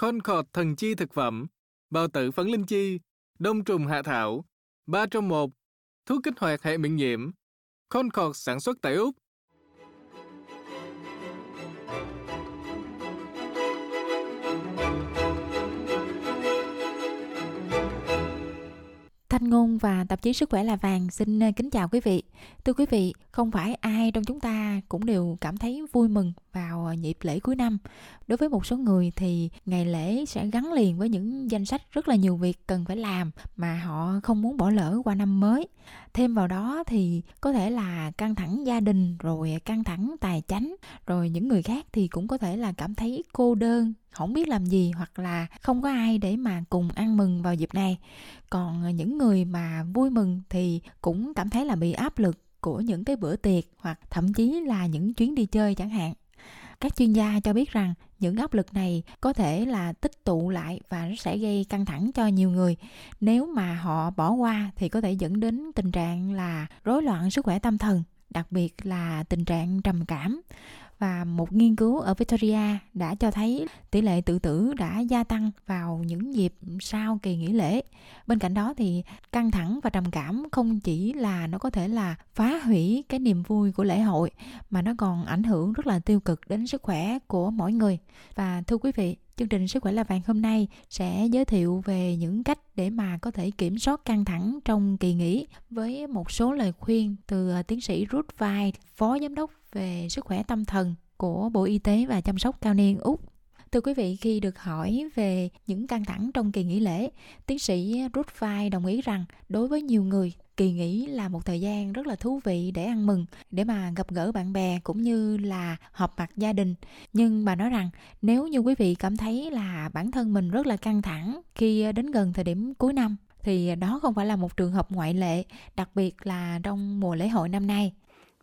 Concord thần chi thực phẩm, bào tử phấn linh chi, đông trùng hạ thảo, 3 trong 1, thuốc kích hoạt hệ miễn nhiễm. Concord sản xuất tại Úc Thanh Ngôn và tạp chí Sức khỏe là vàng xin ờ, kính chào quý vị. Thưa quý vị, không phải ai trong chúng ta cũng đều cảm thấy vui mừng vào ờ, nhịp lễ cuối năm. Đối với một số người thì ngày lễ sẽ gắn liền với những danh sách rất là nhiều việc cần phải làm mà họ không muốn bỏ lỡ qua năm mới. Thêm vào đó thì có thể là căng thẳng gia đình rồi căng thẳng tài chánh rồi những người khác thì cũng có thể là cảm thấy cô đơn không biết làm gì hoặc là không có ai để mà cùng ăn mừng vào dịp này. Còn ờ, những người mà vui mừng thì cũng cảm thấy là bị áp lực của những cái bữa tiệc hoặc thậm chí là những chuyến đi chơi chẳng hạn. Các chuyên gia cho biết rằng những áp lực này có thể là tích tụ lại và nó sẽ gây căng thẳng cho nhiều người. Nếu mà họ bỏ qua thì có thể dẫn đến tình trạng là rối loạn sức khỏe tâm thần, đặc biệt là tình trạng trầm cảm và một nghiên cứu ở Victoria đã cho thấy tỷ lệ tự tử đã gia tăng vào những dịp sau kỳ nghỉ lễ. Bên cạnh đó thì căng thẳng và trầm cảm không chỉ là nó có thể là phá hủy cái niềm vui của lễ hội mà nó còn ảnh hưởng rất là tiêu cực đến sức khỏe của mỗi người. Và thưa quý vị, Chương trình Sức khỏe là vàng hôm nay sẽ giới thiệu về những cách để mà có thể kiểm soát căng thẳng trong kỳ nghỉ với một số lời khuyên từ ờ, tiến sĩ Ruth Vai, Phó Giám đốc về sức khỏe tâm thần của Bộ Y tế và chăm sóc cao niên Úc. Thưa quý vị, khi được hỏi về những căng thẳng trong kỳ nghỉ lễ, tiến sĩ Ruth Vai đồng ý rằng đối với nhiều người kỳ nghỉ là một thời gian rất là thú vị để ăn mừng để mà gặp gỡ bạn bè cũng như là họp mặt gia đình. Nhưng bà nói rằng nếu như quý vị cảm thấy là bản thân mình rất là căng thẳng khi đến gần thời điểm cuối năm thì đó không phải là một trường hợp ngoại lệ đặc biệt là trong mùa lễ hội năm nay.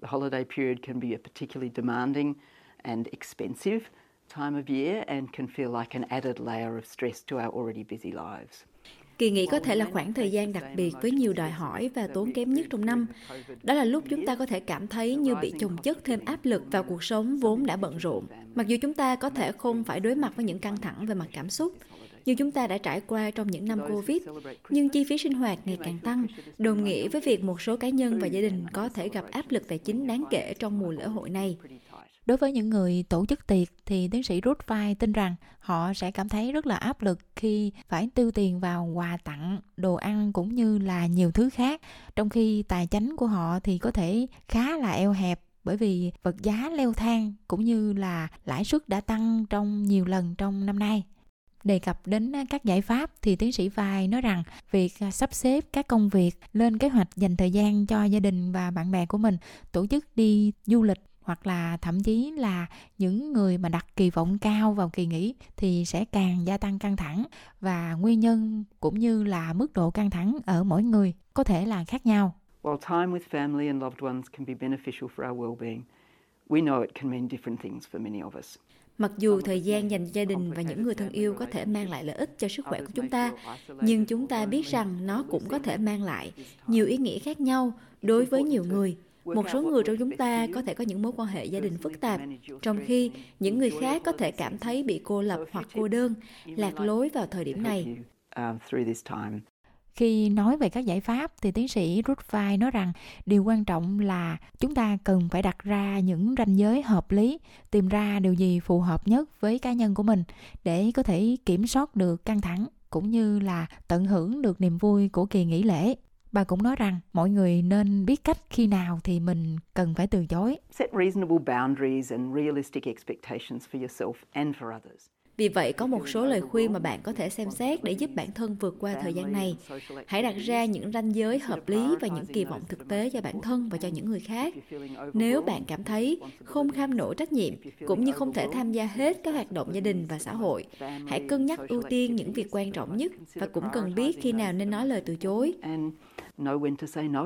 The holiday period can be a particularly demanding and expensive time of year and can feel like an added layer of stress to our already busy lives. Kỳ nghỉ có thể là khoảng thời gian đặc biệt với nhiều đòi hỏi và tốn kém nhất trong năm. Đó là lúc chúng ta có thể cảm thấy như bị chồng chất thêm áp lực vào cuộc sống vốn đã bận rộn. Mặc dù chúng ta có thể không phải đối mặt với những căng thẳng về mặt cảm xúc, như chúng ta đã trải qua trong những năm Covid, nhưng chi phí sinh hoạt ngày càng tăng, đồng nghĩa với việc một số cá nhân và gia đình có thể gặp áp lực tài chính đáng kể trong mùa lễ hội này. Đối với những người tổ chức tiệc thì tiến sĩ rút Vai tin rằng họ sẽ cảm thấy rất là áp lực khi phải tiêu tiền vào quà tặng, đồ ăn cũng như là nhiều thứ khác, trong khi tài chính của họ thì có thể khá là eo hẹp bởi vì vật giá leo thang cũng như là lãi suất đã tăng trong nhiều lần trong năm nay. Đề cập đến các giải pháp thì tiến sĩ Vai nói rằng việc sắp xếp các công việc lên kế hoạch dành thời gian cho gia đình và bạn bè của mình tổ chức đi du lịch hoặc là thậm chí là những người mà đặt kỳ vọng cao vào kỳ nghỉ thì sẽ càng gia tăng căng thẳng và nguyên nhân cũng như là mức độ căng thẳng ở mỗi người có thể là khác nhau. While time with family and loved ones can be beneficial for our well-being, we know it can mean different things for many of us. Mặc dù thời gian dành gia đình và những người thân yêu có thể mang lại lợi ích cho sức khỏe của chúng ta, nhưng chúng ta biết rằng nó cũng có thể mang lại nhiều ý nghĩa khác nhau đối với nhiều người một số người trong chúng ta có thể có những mối quan hệ gia đình phức tạp trong khi những người khác có thể cảm thấy bị cô lập hoặc cô đơn lạc lối vào thời điểm này khi nói về các giải pháp thì tiến sĩ Ruth Vai nói rằng điều quan trọng là chúng ta cần phải đặt ra những ranh giới hợp lý, tìm ra điều gì phù hợp nhất với cá nhân của mình để có thể kiểm soát được căng thẳng cũng như là tận hưởng được niềm vui của kỳ nghỉ lễ. Bà cũng nói rằng mọi người nên biết cách khi nào thì mình cần phải từ chối. Set reasonable boundaries and realistic expectations for yourself and for others. Vì vậy, có một số lời khuyên mà bạn có thể xem xét để giúp bản thân vượt qua thời gian này. Hãy đặt ra những ranh giới hợp lý và những kỳ vọng thực tế cho bản thân và cho những người khác. Nếu bạn cảm thấy không kham nổi trách nhiệm, cũng như không thể tham gia hết các hoạt động gia đình và xã hội, hãy cân nhắc ưu tiên những việc quan trọng nhất và cũng cần biết khi nào nên nói lời từ chối know when to say no.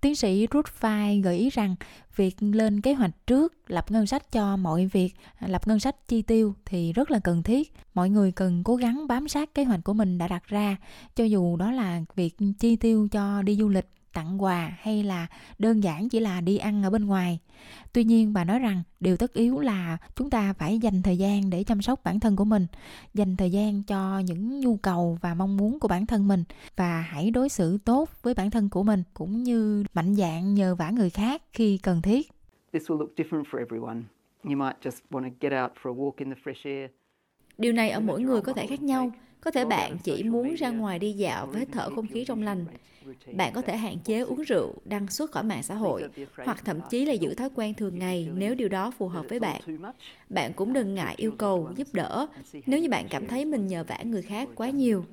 Tiến sĩ Ruth Vai gợi ý rằng việc lên kế hoạch trước, lập ngân sách cho mọi việc, lập ngân sách chi tiêu thì rất là cần thiết. Mọi người cần cố gắng bám sát kế hoạch của mình đã đặt ra, cho dù đó là việc chi tiêu cho đi du lịch tặng quà hay là đơn giản chỉ là đi ăn ở bên ngoài. Tuy nhiên bà nói rằng điều tất yếu là chúng ta phải dành thời gian để chăm sóc bản thân của mình, dành thời gian cho những nhu cầu và mong muốn của bản thân mình và hãy đối xử tốt với bản thân của mình cũng như mạnh dạn nhờ vả người khác khi cần thiết. This will look different for everyone. You might just want to get out for a walk in the fresh air. Điều này ở mỗi người có thể khác nhau. Có thể bạn chỉ muốn ra ngoài đi dạo với thở không khí trong lành. Bạn có thể hạn chế uống rượu, đăng xuất khỏi mạng xã hội, hoặc thậm chí là giữ thói quen thường ngày nếu điều đó phù hợp với bạn. Bạn cũng đừng ngại yêu cầu giúp đỡ nếu như bạn cảm thấy mình nhờ vả người khác quá nhiều.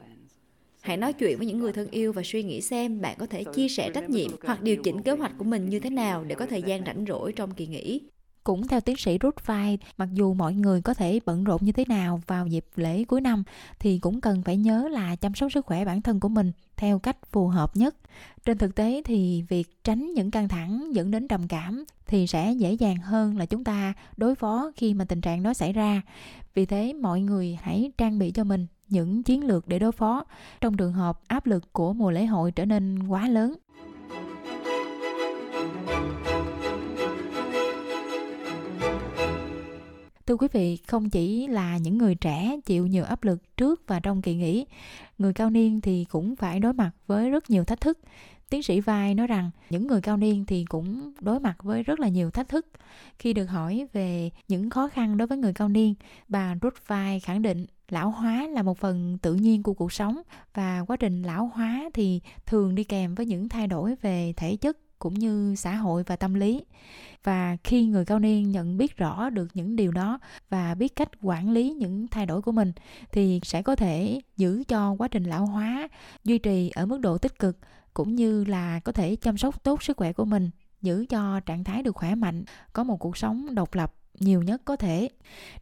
Hãy nói chuyện với những người thân yêu và suy nghĩ xem bạn có thể chia sẻ trách nhiệm hoặc điều chỉnh kế hoạch của mình như thế nào để có thời gian rảnh rỗi trong kỳ nghỉ. Cũng theo tiến sĩ rút Vai, mặc dù mọi người có thể bận rộn như thế nào vào dịp lễ cuối năm thì cũng cần phải nhớ là chăm sóc sức khỏe bản thân của mình theo cách phù hợp nhất. Trên thực tế thì việc tránh những căng thẳng dẫn đến trầm cảm thì sẽ dễ dàng hơn là chúng ta đối phó khi mà tình trạng đó xảy ra. Vì thế mọi người hãy trang bị cho mình những chiến lược để đối phó trong trường hợp áp lực của mùa lễ hội trở nên quá lớn. Thưa quý vị, không chỉ là những người trẻ chịu nhiều áp lực trước và trong kỳ nghỉ, người cao niên thì cũng phải đối mặt với rất nhiều thách thức. Tiến sĩ Vai nói rằng những người cao niên thì cũng đối mặt với rất là nhiều thách thức. Khi được hỏi về những khó khăn đối với người cao niên, bà Ruth Vai khẳng định lão hóa là một phần tự nhiên của cuộc sống và quá trình lão hóa thì thường đi kèm với những thay đổi về thể chất cũng như xã hội và tâm lý. Và khi người cao niên nhận biết rõ được những điều đó và biết cách quản lý những thay đổi của mình, thì sẽ có thể giữ cho quá trình lão hóa duy trì ở mức độ tích cực, cũng như là có thể chăm sóc tốt sức khỏe của mình, giữ cho trạng thái được khỏe mạnh, có một cuộc sống độc lập nhiều nhất có thể.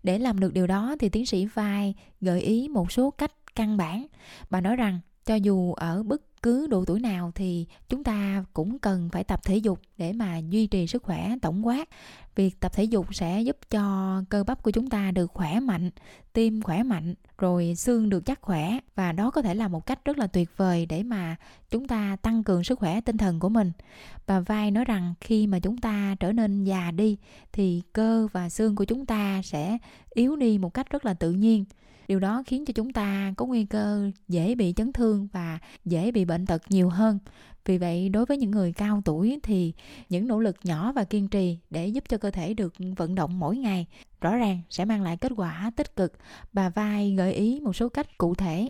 Để làm được điều đó thì tiến sĩ vai gợi ý một số cách căn bản. Bà nói rằng, cho dù ở bất cứ độ tuổi nào thì chúng ta cũng cần phải tập thể dục để mà duy trì sức khỏe tổng quát. Việc tập thể dục sẽ giúp cho cơ bắp của chúng ta được khỏe mạnh tim khỏe mạnh, rồi xương được chắc khỏe. Và đó có thể là một cách rất là tuyệt vời để mà chúng ta tăng cường sức khỏe tinh thần của mình. Bà vai nói rằng khi mà chúng ta trở nên già đi, thì cơ và xương của chúng ta sẽ yếu đi một cách rất là tự nhiên. Điều đó khiến cho chúng ta có nguy cơ dễ bị chấn thương và dễ bị bệnh tật nhiều hơn vì vậy đối với những người cao tuổi thì những nỗ lực nhỏ và kiên trì để giúp cho cơ thể được vận động mỗi ngày rõ ràng sẽ mang lại kết quả tích cực bà vai gợi ý một số cách cụ thể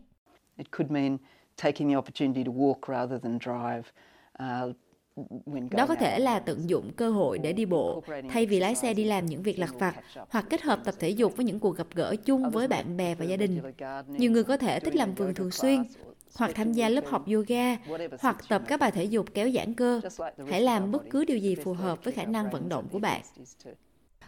It could mean taking the opportunity to walk rather than drive. Uh, đó có thể là tận dụng cơ hội để đi bộ thay vì lái xe đi làm những việc lặt vặt hoặc kết hợp tập thể dục với những cuộc gặp gỡ chung với bạn bè và gia đình. Nhiều người có thể thích làm vườn thường xuyên hoặc tham gia lớp học yoga, hoặc tập các bài thể dục kéo giãn cơ. Hãy làm bất cứ điều gì phù hợp với khả năng vận động của bạn.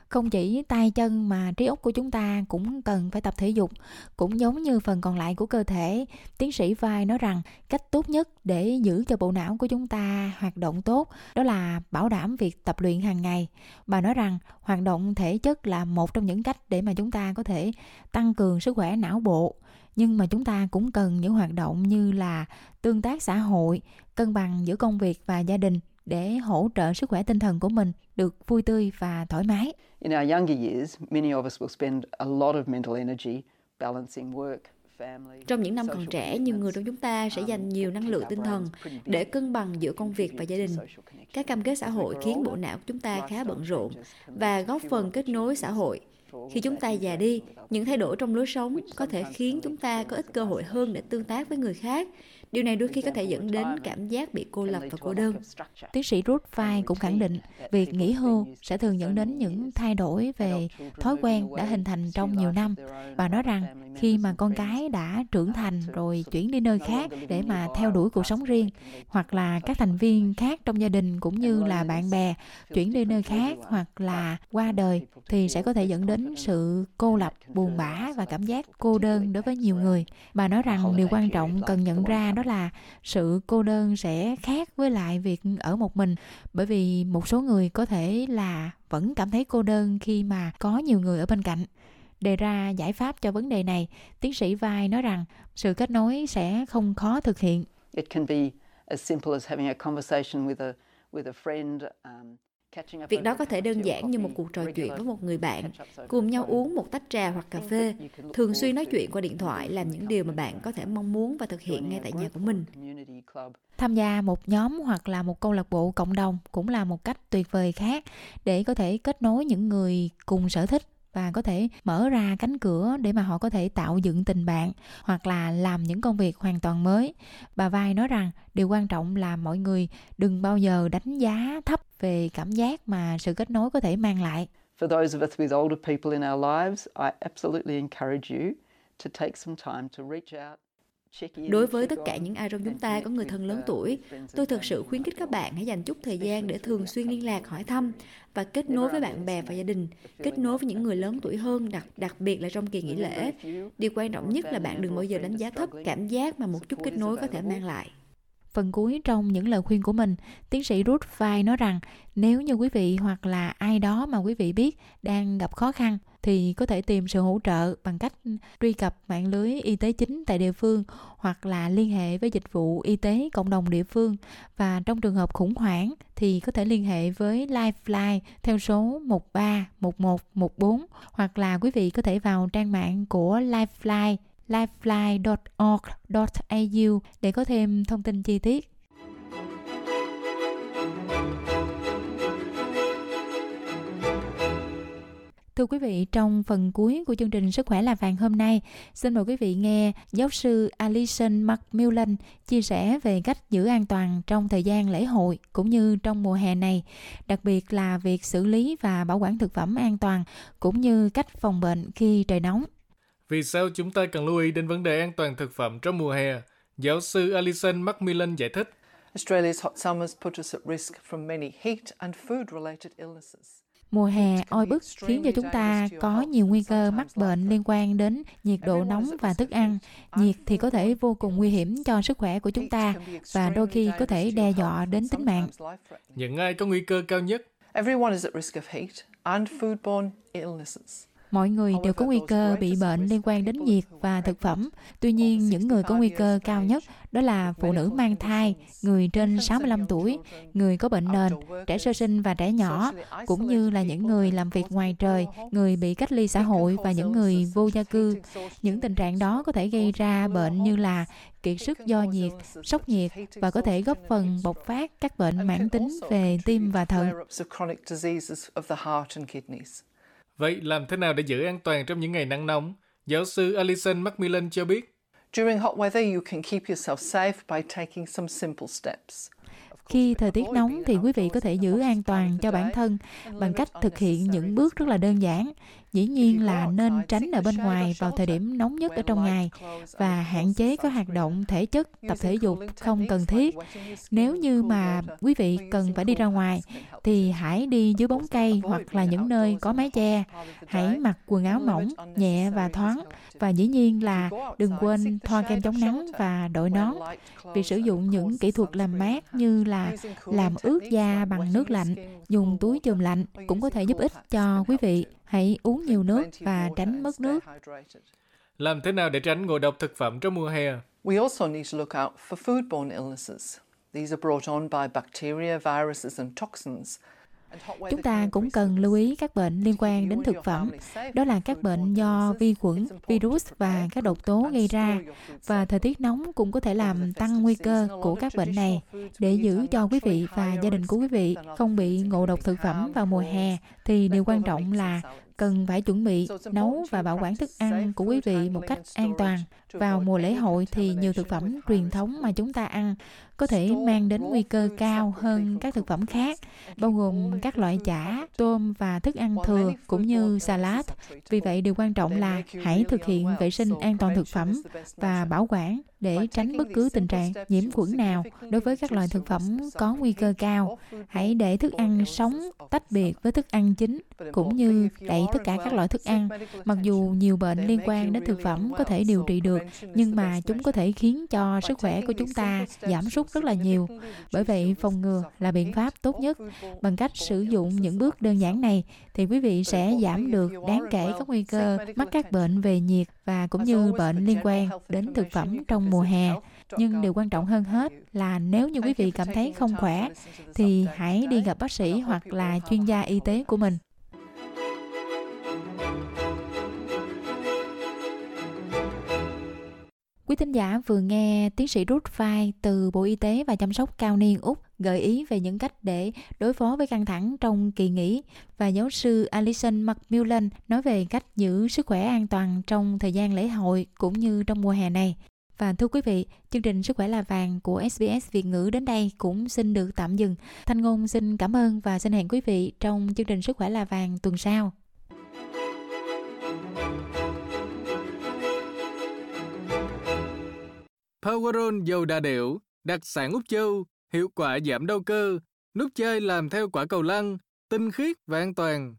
Không chỉ tay chân mà trí óc của chúng ta cũng cần phải tập thể dục, cũng giống như phần còn lại của cơ thể. Tiến sĩ vai nói rằng cách tốt nhất để giữ cho bộ não của chúng ta hoạt động tốt đó là bảo đảm việc tập luyện hàng ngày. Bà nói rằng hoạt động thể chất là một trong những cách để mà chúng ta có thể tăng cường sức khỏe não bộ nhưng mà chúng ta cũng cần những hoạt động như là tương tác xã hội cân bằng giữa công việc và gia đình để hỗ trợ sức khỏe tinh thần của mình được vui tươi và thoải mái. In our younger years, many of us will spend a lot of mental energy balancing work, trong những năm còn trẻ, nhiều người trong chúng ta sẽ dành nhiều năng lượng tinh thần để cân bằng giữa công việc và gia đình. Các cam kết xã hội khiến bộ não của chúng ta khá bận rộn và góp phần kết nối xã hội. Khi chúng ta già đi, những thay đổi trong lối sống có thể khiến chúng ta có ít cơ hội hơn để tương tác với người khác. Điều này đôi khi có thể dẫn đến cảm giác bị cô lập và cô đơn. Tiến sĩ Ruth Fine cũng khẳng định, việc nghỉ hưu sẽ thường dẫn đến những thay đổi về thói quen đã hình thành trong nhiều năm và nói rằng, khi mà con cái đã trưởng thành rồi chuyển đi nơi khác để mà theo đuổi cuộc sống riêng, hoặc là các thành viên khác trong gia đình cũng như là bạn bè chuyển đi nơi khác hoặc là qua đời, thì sẽ có thể dẫn đến sự cô lập, buồn bã và cảm giác cô đơn đối với nhiều người bà nói rằng, điều quan trọng cần nhận ra đó là sự cô đơn sẽ khác với lại việc ở một mình. Bởi vì một số người có thể là vẫn cảm thấy cô đơn khi mà có nhiều người ở bên cạnh. Đề ra giải pháp cho vấn đề này tiến sĩ vai nói rằng sự kết nối sẽ không khó thực hiện. It can be as simple as having a conversation with a with a friend um, Việc đó có thể đơn giản như một cuộc trò chuyện với một người bạn, cùng nhau uống một tách trà hoặc cà phê, thường xuyên nói chuyện qua điện thoại làm những điều mà bạn có thể mong muốn và thực hiện ngay tại nhà của mình. Tham gia một nhóm hoặc là một câu lạc bộ cộng đồng cũng là một cách tuyệt vời khác để có thể kết nối những người cùng sở thích và có thể mở ra cánh cửa để mà họ có thể tạo dựng tình bạn hoặc là làm những công việc hoàn toàn mới. Bà Vai nói rằng điều quan trọng là mọi người đừng bao giờ đánh giá thấp về cảm giác mà sự kết nối có thể mang lại. For those of us with older people in our lives, I absolutely encourage you to take some time to reach out Đối với tất cả những ai trong chúng ta có người thân lớn tuổi, tôi thực sự khuyến khích các bạn hãy dành chút thời gian để thường xuyên liên lạc, hỏi thăm và kết nối với bạn bè và gia đình, kết nối với những người lớn tuổi hơn, đặc đặc biệt là trong kỳ nghỉ lễ. Điều quan trọng nhất là bạn đừng bao giờ đánh giá thấp cảm giác mà một chút kết nối có thể mang lại. Phần cuối trong những lời khuyên của mình, tiến sĩ Ruth Vai nói rằng nếu như quý vị hoặc là ai đó mà quý vị biết đang gặp khó khăn thì có thể tìm sự hỗ trợ bằng cách truy cập mạng lưới y tế chính tại địa phương hoặc là liên hệ với dịch vụ y tế cộng đồng địa phương. Và trong trường hợp khủng hoảng thì có thể liên hệ với Lifeline theo số 131114 hoặc là quý vị có thể vào trang mạng của Lifeline lifeline.org.au để có thêm thông tin chi tiết. Thưa quý vị, trong phần cuối của chương trình Sức khỏe là vàng hôm nay, xin mời quý vị nghe giáo sư Alison McMillan chia sẻ về cách giữ an toàn trong thời gian lễ hội cũng như trong mùa hè này, đặc biệt là việc xử lý và bảo quản thực phẩm an toàn cũng như cách phòng bệnh khi trời nóng. Vì sao chúng ta cần lưu ý đến vấn đề an toàn thực phẩm trong mùa hè? Giáo sư Alison Macmillan giải thích. Australia's hot summers put us at risk from many heat and food-related illnesses. Mùa hè oi bức khiến cho chúng ta có nhiều nguy cơ mắc bệnh liên quan đến nhiệt độ nóng và thức ăn. Nhiệt thì có thể vô cùng nguy hiểm cho sức khỏe của chúng ta và đôi khi có thể đe dọa đến tính mạng. Những ai có nguy cơ cao nhất? Everyone is at risk of heat and foodborne illnesses. Mọi người đều có nguy cơ bị bệnh liên quan đến nhiệt và thực phẩm. Tuy nhiên, những người có nguy cơ cao nhất đó là phụ nữ mang thai, người trên 65 tuổi, người có bệnh nền, trẻ sơ sinh và trẻ nhỏ, cũng như là những người làm việc ngoài trời, người bị cách ly xã hội và những người vô gia cư. Những tình trạng đó có thể gây ra bệnh như là kiệt sức do nhiệt, sốc nhiệt và có thể góp phần bộc phát các bệnh mãn tính về tim và thận. Vậy làm thế nào để giữ an toàn trong những ngày nắng nóng? Giáo sư Alison Macmillan cho biết. During hot weather, you can keep yourself safe by taking some simple steps. Khi thời tiết nóng thì quý vị có thể giữ an toàn cho bản thân bằng cách thực hiện những bước rất là đơn giản. Dĩ nhiên là nên tránh ở bên ngoài vào thời điểm nóng nhất ở trong ngày và hạn chế các hoạt động thể chất, tập thể dục không cần thiết. Nếu như mà quý vị cần phải đi ra ngoài thì hãy đi dưới bóng cây hoặc là những nơi có mái che. Hãy mặc quần áo mỏng, nhẹ và thoáng và dĩ nhiên là đừng quên thoa kem chống nắng và đội nón. Việc sử dụng những kỹ thuật làm mát như là làm ướt da bằng nước lạnh, dùng túi chườm lạnh cũng có thể giúp ích cho quý vị. Hãy uống nhiều nước và tránh mất nước. Làm thế nào để tránh ngộ độc thực phẩm trong mùa hè? We also need to look out for foodborne illnesses. These are brought on by bacteria, viruses and toxins Chúng ta cũng cần lưu ý các bệnh liên quan đến thực phẩm, đó là các bệnh do vi khuẩn, virus và các độc tố gây ra. Và thời tiết nóng cũng có thể làm tăng nguy cơ của các bệnh này. Để giữ cho quý vị và gia đình của quý vị không bị ngộ độc thực phẩm vào mùa hè, thì điều quan trọng là cần phải chuẩn bị nấu và bảo quản thức ăn của quý vị một cách an toàn. Vào mùa lễ hội thì nhiều thực phẩm truyền thống mà chúng ta ăn có thể mang đến nguy cơ cao hơn các thực phẩm khác, bao gồm các loại chả, tôm và thức ăn thừa cũng như salad. Vì vậy điều quan trọng là hãy thực hiện vệ sinh an toàn thực phẩm và bảo quản để tránh bất cứ tình trạng nhiễm khuẩn nào đối với các loại thực phẩm có nguy cơ cao. Hãy để thức ăn sống tách biệt với thức ăn chính cũng như đẩy tất cả các loại thức ăn. Mặc dù nhiều bệnh liên quan đến thực phẩm có thể điều trị được, nhưng mà chúng có thể khiến cho sức khỏe của chúng ta giảm sút rất là nhiều. Bởi vậy, phòng ngừa là biện pháp tốt nhất. Bằng cách sử dụng những bước đơn giản này thì quý vị sẽ giảm được đáng kể các nguy cơ mắc các bệnh về nhiệt và cũng như bệnh liên quan đến thực phẩm trong mùa hè. nhưng điều quan trọng hơn hết là nếu như quý vị cảm thấy không khỏe thì hãy đi gặp bác sĩ hoặc là chuyên gia y tế của mình Quý thính giả vừa nghe tiến sĩ Ruth Fai từ Bộ Y tế và chăm sóc cao niên Úc gợi ý về những cách để đối phó với căng thẳng trong kỳ nghỉ và giáo sư Alison McMillan nói về cách giữ sức khỏe an toàn trong thời gian lễ hội cũng như trong mùa hè này. Và thưa quý vị, chương trình Sức khỏe là vàng của SBS Việt ngữ đến đây cũng xin được tạm dừng. Thanh Ngôn xin cảm ơn và xin hẹn quý vị trong chương trình Sức khỏe là vàng tuần sau. Powerol dầu đà điểu, đặc sản Úc Châu, hiệu quả giảm đau cơ, nút chơi làm theo quả cầu lăn, tinh khiết và an toàn.